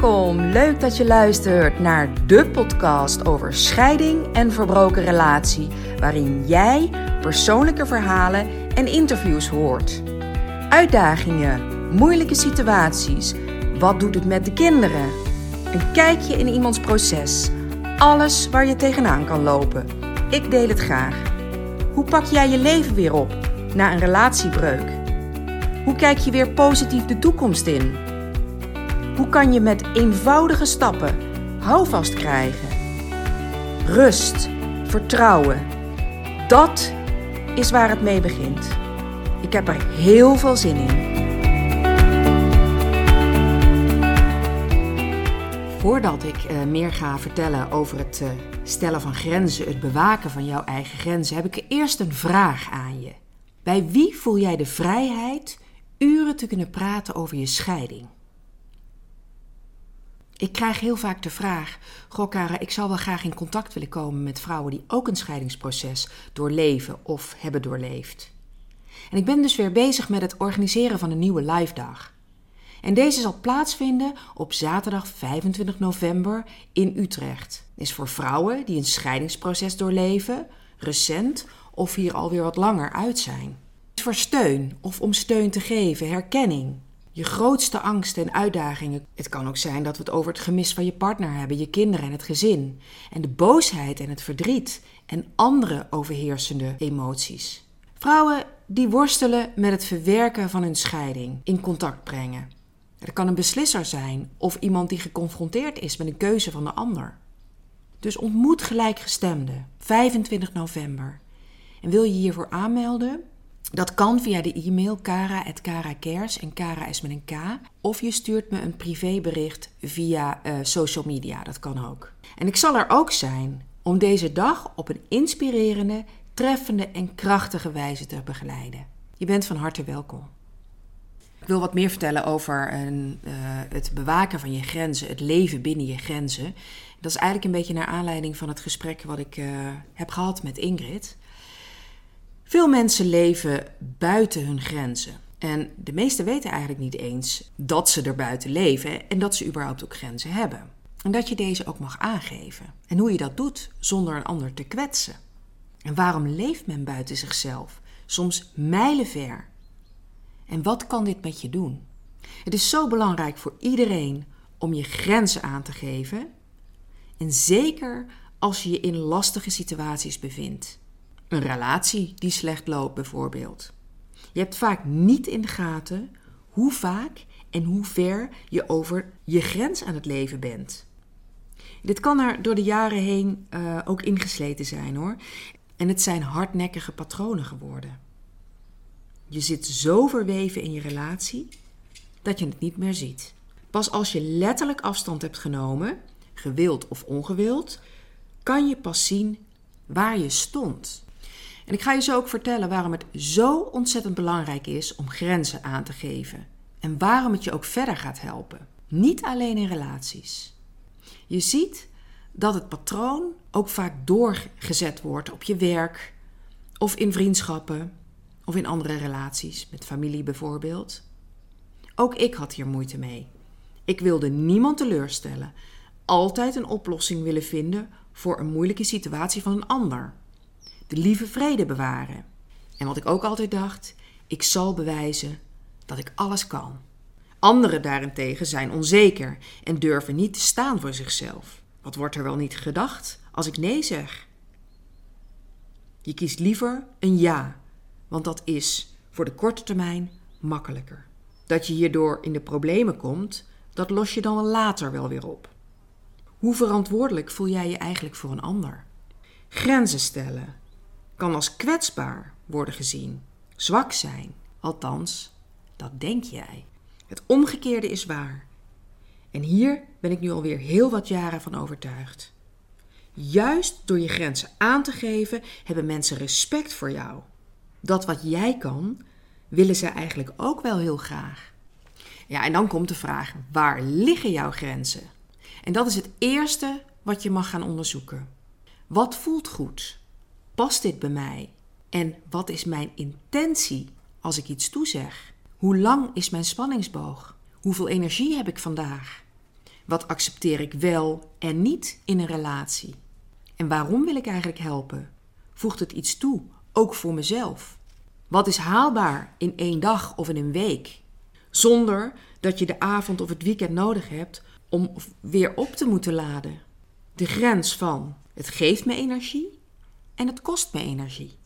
Welkom, leuk dat je luistert naar de podcast over scheiding en verbroken relatie, waarin jij persoonlijke verhalen en interviews hoort. Uitdagingen, moeilijke situaties, wat doet het met de kinderen? Een kijkje in iemands proces, alles waar je tegenaan kan lopen. Ik deel het graag. Hoe pak jij je leven weer op na een relatiebreuk? Hoe kijk je weer positief de toekomst in? Hoe kan je met eenvoudige stappen houvast krijgen? Rust, vertrouwen. Dat is waar het mee begint. Ik heb er heel veel zin in. Voordat ik uh, meer ga vertellen over het uh, stellen van grenzen, het bewaken van jouw eigen grenzen, heb ik eerst een vraag aan je. Bij wie voel jij de vrijheid uren te kunnen praten over je scheiding? Ik krijg heel vaak de vraag: Goh, Kara, ik zou wel graag in contact willen komen met vrouwen die ook een scheidingsproces doorleven of hebben doorleefd. En ik ben dus weer bezig met het organiseren van een nieuwe live dag. En deze zal plaatsvinden op zaterdag 25 november in Utrecht. Is voor vrouwen die een scheidingsproces doorleven, recent of hier alweer wat langer uit zijn. Is voor steun of om steun te geven, herkenning je grootste angsten en uitdagingen. Het kan ook zijn dat we het over het gemis van je partner hebben, je kinderen en het gezin. En de boosheid en het verdriet en andere overheersende emoties. Vrouwen die worstelen met het verwerken van hun scheiding, in contact brengen. Er kan een beslisser zijn of iemand die geconfronteerd is met een keuze van de ander. Dus ontmoet gelijkgestemden, 25 november. En wil je hiervoor aanmelden? Dat kan via de e-mail kara.karakers en kara is met een k. Of je stuurt me een privébericht via uh, social media, dat kan ook. En ik zal er ook zijn om deze dag op een inspirerende, treffende en krachtige wijze te begeleiden. Je bent van harte welkom. Ik wil wat meer vertellen over een, uh, het bewaken van je grenzen, het leven binnen je grenzen. Dat is eigenlijk een beetje naar aanleiding van het gesprek wat ik uh, heb gehad met Ingrid. Veel mensen leven buiten hun grenzen. En de meesten weten eigenlijk niet eens dat ze er buiten leven en dat ze überhaupt ook grenzen hebben. En dat je deze ook mag aangeven. En hoe je dat doet zonder een ander te kwetsen. En waarom leeft men buiten zichzelf, soms mijlenver? En wat kan dit met je doen? Het is zo belangrijk voor iedereen om je grenzen aan te geven. En zeker als je je in lastige situaties bevindt. Een relatie die slecht loopt bijvoorbeeld. Je hebt vaak niet in de gaten hoe vaak en hoe ver je over je grens aan het leven bent. Dit kan er door de jaren heen uh, ook ingesleten zijn hoor. En het zijn hardnekkige patronen geworden. Je zit zo verweven in je relatie dat je het niet meer ziet. Pas als je letterlijk afstand hebt genomen, gewild of ongewild, kan je pas zien waar je stond. En ik ga je zo ook vertellen waarom het zo ontzettend belangrijk is om grenzen aan te geven. En waarom het je ook verder gaat helpen. Niet alleen in relaties. Je ziet dat het patroon ook vaak doorgezet wordt op je werk of in vriendschappen of in andere relaties, met familie bijvoorbeeld. Ook ik had hier moeite mee. Ik wilde niemand teleurstellen, altijd een oplossing willen vinden voor een moeilijke situatie van een ander lieve vrede bewaren. En wat ik ook altijd dacht, ik zal bewijzen dat ik alles kan. Anderen daarentegen zijn onzeker en durven niet te staan voor zichzelf. Wat wordt er wel niet gedacht als ik nee zeg? Je kiest liever een ja, want dat is voor de korte termijn makkelijker. Dat je hierdoor in de problemen komt, dat los je dan later wel weer op. Hoe verantwoordelijk voel jij je eigenlijk voor een ander? Grenzen stellen, kan als kwetsbaar worden gezien, zwak zijn. Althans, dat denk jij. Het omgekeerde is waar. En hier ben ik nu alweer heel wat jaren van overtuigd. Juist door je grenzen aan te geven, hebben mensen respect voor jou. Dat wat jij kan, willen ze eigenlijk ook wel heel graag. Ja, en dan komt de vraag: waar liggen jouw grenzen? En dat is het eerste wat je mag gaan onderzoeken. Wat voelt goed? Past dit bij mij? En wat is mijn intentie als ik iets toezeg? Hoe lang is mijn spanningsboog? Hoeveel energie heb ik vandaag? Wat accepteer ik wel en niet in een relatie? En waarom wil ik eigenlijk helpen? Voegt het iets toe, ook voor mezelf? Wat is haalbaar in één dag of in een week? Zonder dat je de avond of het weekend nodig hebt om weer op te moeten laden. De grens van het geeft me energie en het kost me energie.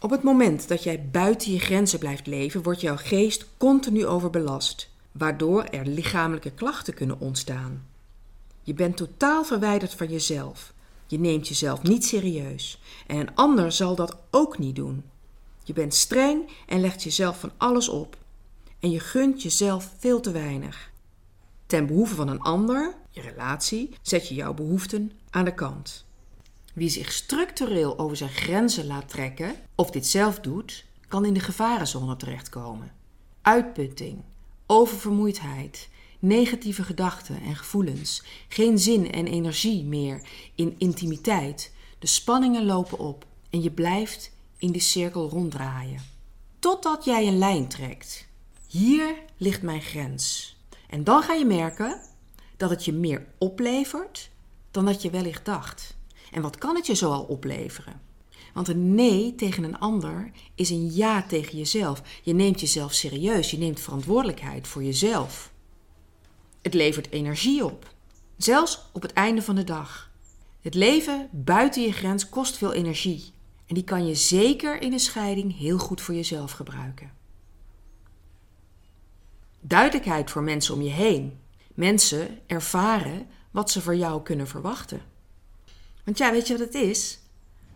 Op het moment dat jij buiten je grenzen blijft leven, wordt jouw geest continu overbelast, waardoor er lichamelijke klachten kunnen ontstaan. Je bent totaal verwijderd van jezelf. Je neemt jezelf niet serieus en een ander zal dat ook niet doen. Je bent streng en legt jezelf van alles op. En je gunt jezelf veel te weinig. Ten behoeve van een ander, je relatie, zet je jouw behoeften aan de kant. Wie zich structureel over zijn grenzen laat trekken, of dit zelf doet, kan in de gevarenzone terechtkomen. Uitputting, oververmoeidheid, negatieve gedachten en gevoelens, geen zin en energie meer in intimiteit. De spanningen lopen op en je blijft in die cirkel ronddraaien. Totdat jij een lijn trekt. Hier ligt mijn grens. En dan ga je merken dat het je meer oplevert dan dat je wellicht dacht. En wat kan het je zoal opleveren? Want een nee tegen een ander is een ja tegen jezelf. Je neemt jezelf serieus, je neemt verantwoordelijkheid voor jezelf. Het levert energie op, zelfs op het einde van de dag. Het leven buiten je grens kost veel energie. En die kan je zeker in een scheiding heel goed voor jezelf gebruiken. Duidelijkheid voor mensen om je heen. Mensen ervaren wat ze voor jou kunnen verwachten. Want ja, weet je wat het is?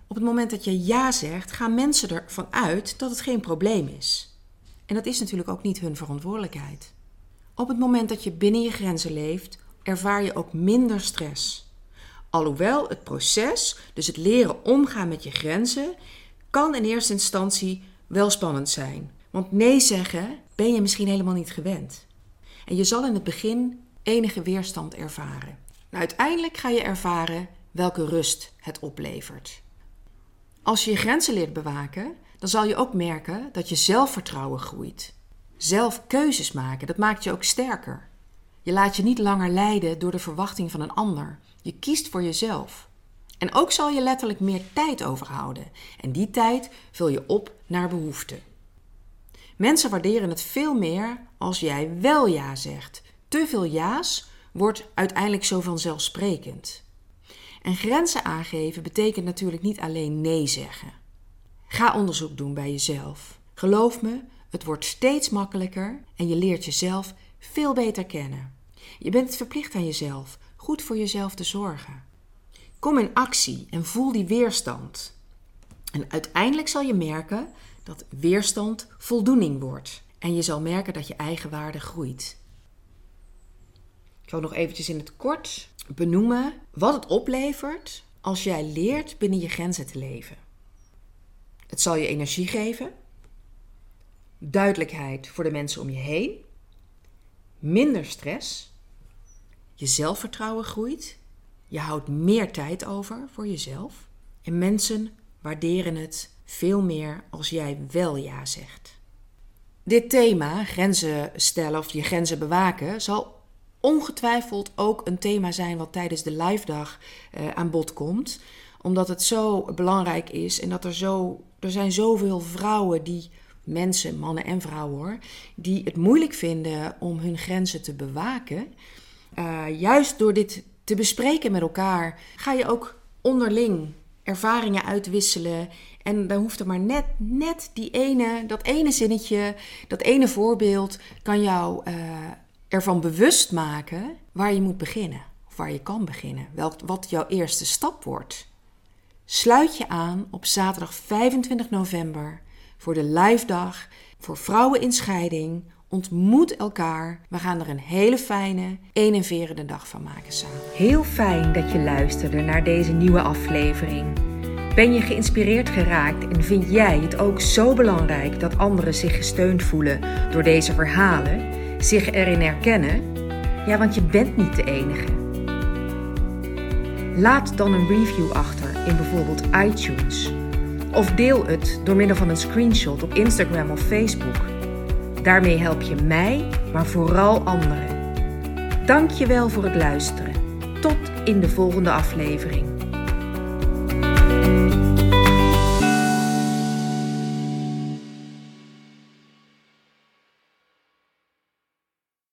Op het moment dat je ja zegt, gaan mensen ervan uit dat het geen probleem is. En dat is natuurlijk ook niet hun verantwoordelijkheid. Op het moment dat je binnen je grenzen leeft, ervaar je ook minder stress. Alhoewel het proces, dus het leren omgaan met je grenzen, kan in eerste instantie wel spannend zijn. Want nee zeggen ben je misschien helemaal niet gewend. En je zal in het begin enige weerstand ervaren. Nou, uiteindelijk ga je ervaren welke rust het oplevert. Als je je grenzen leert bewaken, dan zal je ook merken dat je zelfvertrouwen groeit. Zelf keuzes maken, dat maakt je ook sterker. Je laat je niet langer leiden door de verwachting van een ander. Je kiest voor jezelf. En ook zal je letterlijk meer tijd overhouden. En die tijd vul je op naar behoeften. Mensen waarderen het veel meer als jij wel ja zegt. Te veel ja's wordt uiteindelijk zo vanzelfsprekend. En grenzen aangeven betekent natuurlijk niet alleen nee zeggen. Ga onderzoek doen bij jezelf. Geloof me, het wordt steeds makkelijker en je leert jezelf veel beter kennen. Je bent verplicht aan jezelf, goed voor jezelf te zorgen. Kom in actie en voel die weerstand. En uiteindelijk zal je merken dat weerstand voldoening wordt. En je zal merken dat je eigen waarde groeit. Ik zal nog eventjes in het kort benoemen wat het oplevert als jij leert binnen je grenzen te leven. Het zal je energie geven, duidelijkheid voor de mensen om je heen, minder stress, je zelfvertrouwen groeit, je houdt meer tijd over voor jezelf en mensen waarderen het veel meer als jij wel ja zegt. Dit thema, grenzen stellen of je grenzen bewaken, zal ongetwijfeld ook een thema zijn wat tijdens de live dag uh, aan bod komt. Omdat het zo belangrijk is en dat er zo. Er zijn zoveel vrouwen die. Mensen, mannen en vrouwen hoor, die het moeilijk vinden om hun grenzen te bewaken. Uh, juist door dit te bespreken met elkaar, ga je ook onderling ervaringen uitwisselen. En dan hoeft er maar net, net die ene, dat ene zinnetje, dat ene voorbeeld kan jou uh, ervan bewust maken waar je moet beginnen. Of waar je kan beginnen. Welk, wat jouw eerste stap wordt. Sluit je aan op zaterdag 25 november voor de live dag voor vrouwen in scheiding. Ontmoet elkaar. We gaan er een hele fijne, enerverende dag van maken samen. Heel fijn dat je luisterde naar deze nieuwe aflevering. Ben je geïnspireerd geraakt en vind jij het ook zo belangrijk dat anderen zich gesteund voelen door deze verhalen? Zich erin herkennen? Ja, want je bent niet de enige. Laat dan een review achter in bijvoorbeeld iTunes. Of deel het door middel van een screenshot op Instagram of Facebook. Daarmee help je mij, maar vooral anderen. Dank je wel voor het luisteren. Tot in de volgende aflevering.